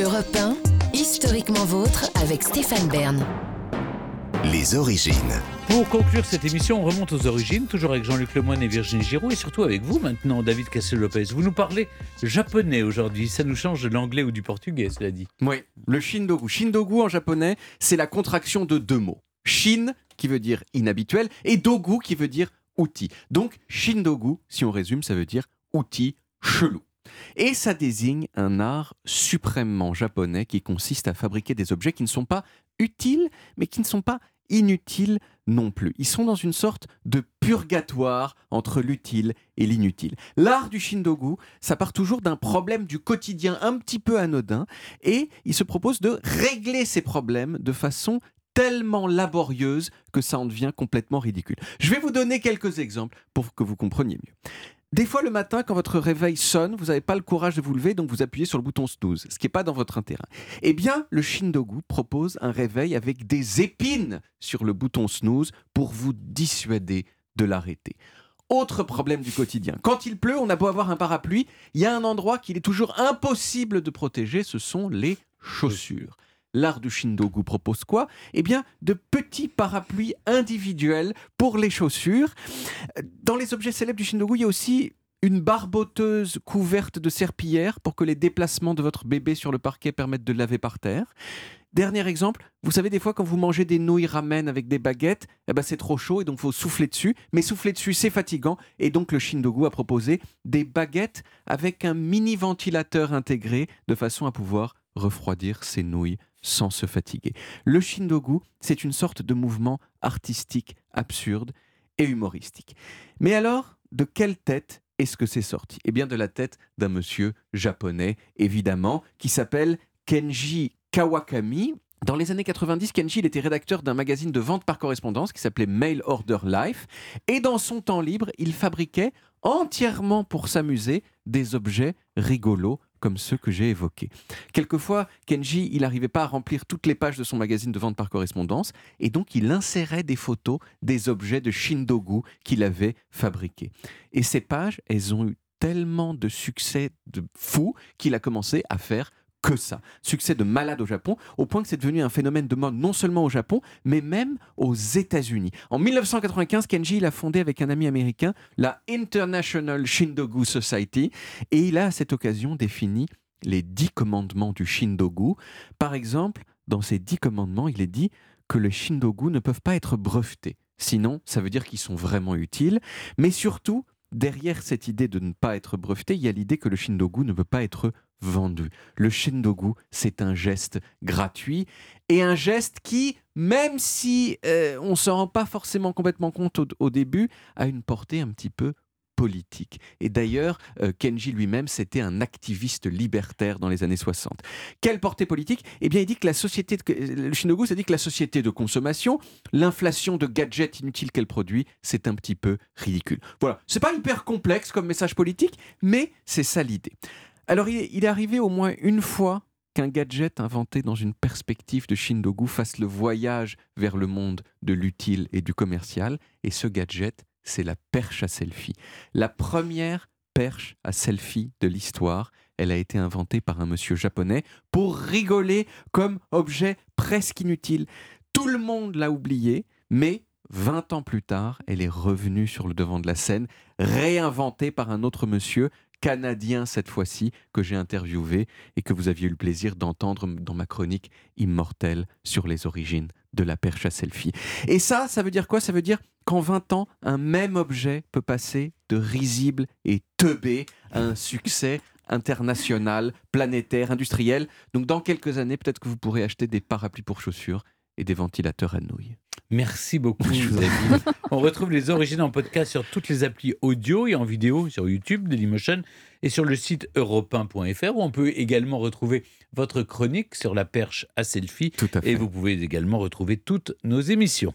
Europe 1, historiquement vôtre avec Stéphane Bern. Les origines. Pour conclure cette émission, on remonte aux origines, toujours avec Jean-Luc Lemoyne et Virginie Giraud, et surtout avec vous maintenant, David Cassel-Lopez. Vous nous parlez japonais aujourd'hui, ça nous change de l'anglais ou du portugais, cela dit. Oui, le shindogu. Shindogu en japonais, c'est la contraction de deux mots. Shin, qui veut dire inhabituel, et dogu, qui veut dire outil. Donc, shindogu, si on résume, ça veut dire outil chelou. Et ça désigne un art suprêmement japonais qui consiste à fabriquer des objets qui ne sont pas utiles, mais qui ne sont pas inutiles non plus. Ils sont dans une sorte de purgatoire entre l'utile et l'inutile. L'art du Shindogu, ça part toujours d'un problème du quotidien un petit peu anodin, et il se propose de régler ces problèmes de façon tellement laborieuse que ça en devient complètement ridicule. Je vais vous donner quelques exemples pour que vous compreniez mieux. Des fois, le matin, quand votre réveil sonne, vous n'avez pas le courage de vous lever, donc vous appuyez sur le bouton snooze, ce qui n'est pas dans votre intérêt. Eh bien, le Shindogu propose un réveil avec des épines sur le bouton snooze pour vous dissuader de l'arrêter. Autre problème du quotidien. Quand il pleut, on a beau avoir un parapluie, il y a un endroit qu'il est toujours impossible de protéger, ce sont les chaussures l'art du Shindogu propose quoi? Eh bien, de petits parapluies individuels pour les chaussures. Dans les objets célèbres du Shindogu, il y a aussi une barboteuse couverte de serpillière pour que les déplacements de votre bébé sur le parquet permettent de laver par terre. Dernier exemple, vous savez des fois quand vous mangez des nouilles ramen avec des baguettes, eh ben c'est trop chaud et donc faut souffler dessus. Mais souffler dessus c'est fatigant et donc le Shindogu a proposé des baguettes avec un mini ventilateur intégré de façon à pouvoir refroidir ces nouilles sans se fatiguer. Le Shindogu, c'est une sorte de mouvement artistique absurde et humoristique. Mais alors, de quelle tête est-ce que c'est sorti? Eh bien, de la tête d'un monsieur japonais, évidemment, qui s'appelle Kenji Kawakami. Dans les années 90, Kenji était rédacteur d'un magazine de vente par correspondance qui s'appelait Mail Order Life. Et dans son temps libre, il fabriquait entièrement pour s'amuser des objets rigolos comme ceux que j'ai évoqués. Quelquefois, Kenji, il n'arrivait pas à remplir toutes les pages de son magazine de vente par correspondance, et donc il insérait des photos des objets de Shindogu qu'il avait fabriqués. Et ces pages, elles ont eu tellement de succès de fou qu'il a commencé à faire que ça. Succès de malade au Japon, au point que c'est devenu un phénomène de mode non seulement au Japon, mais même aux États-Unis. En 1995, Kenji il a fondé avec un ami américain la International Shindogu Society, et il a à cette occasion défini les dix commandements du Shindogu. Par exemple, dans ces dix commandements, il est dit que les Shindogu ne peuvent pas être brevetés. Sinon, ça veut dire qu'ils sont vraiment utiles, mais surtout, derrière cette idée de ne pas être breveté, il y a l'idée que le Shindogu ne peut pas être vendu. Le Shindogu, c'est un geste gratuit et un geste qui, même si euh, on ne s'en rend pas forcément complètement compte au, début, a une portée un petit peu politique. Et d'ailleurs, euh, Kenji lui-même, c'était un activiste libertaire dans les années 60. Quelle portée politique? Eh bien, il dit que la société, de, dit que la société de consommation, l'inflation de gadgets inutiles qu'elle produit, c'est un petit peu ridicule. Voilà, c'est pas hyper complexe comme message politique, mais c'est ça l'idée. Alors, il est, arrivé au moins une fois qu'un gadget inventé dans une perspective de Shindogu fasse le voyage vers le monde de l'utile et du commercial. Et ce gadget, c'est la perche à selfie. La première perche à selfie de l'histoire, elle a été inventée par un monsieur japonais pour rigoler comme objet presque inutile. Tout le monde l'a oublié, mais 20 ans plus tard, elle est revenue sur le devant de la scène, réinventée par un autre monsieur canadien cette fois-ci que j'ai interviewé et que vous aviez eu le plaisir d'entendre dans ma chronique immortelle sur les origines de la perche à selfie. Et ça, ça veut dire quoi? Ça veut dire qu'en 20 ans, un même objet peut passer de risible et teubé à un succès international, planétaire, industriel. Donc dans quelques années, peut-être que vous pourrez acheter des parapluies pour chaussures et des ventilateurs à nouilles. Merci beaucoup, David. On retrouve les origines en podcast sur toutes les applis audio et en vidéo sur YouTube, Dailymotion et sur le site europe où on peut également retrouver votre chronique sur la perche à selfie. Tout à fait. Et vous pouvez également retrouver toutes nos émissions.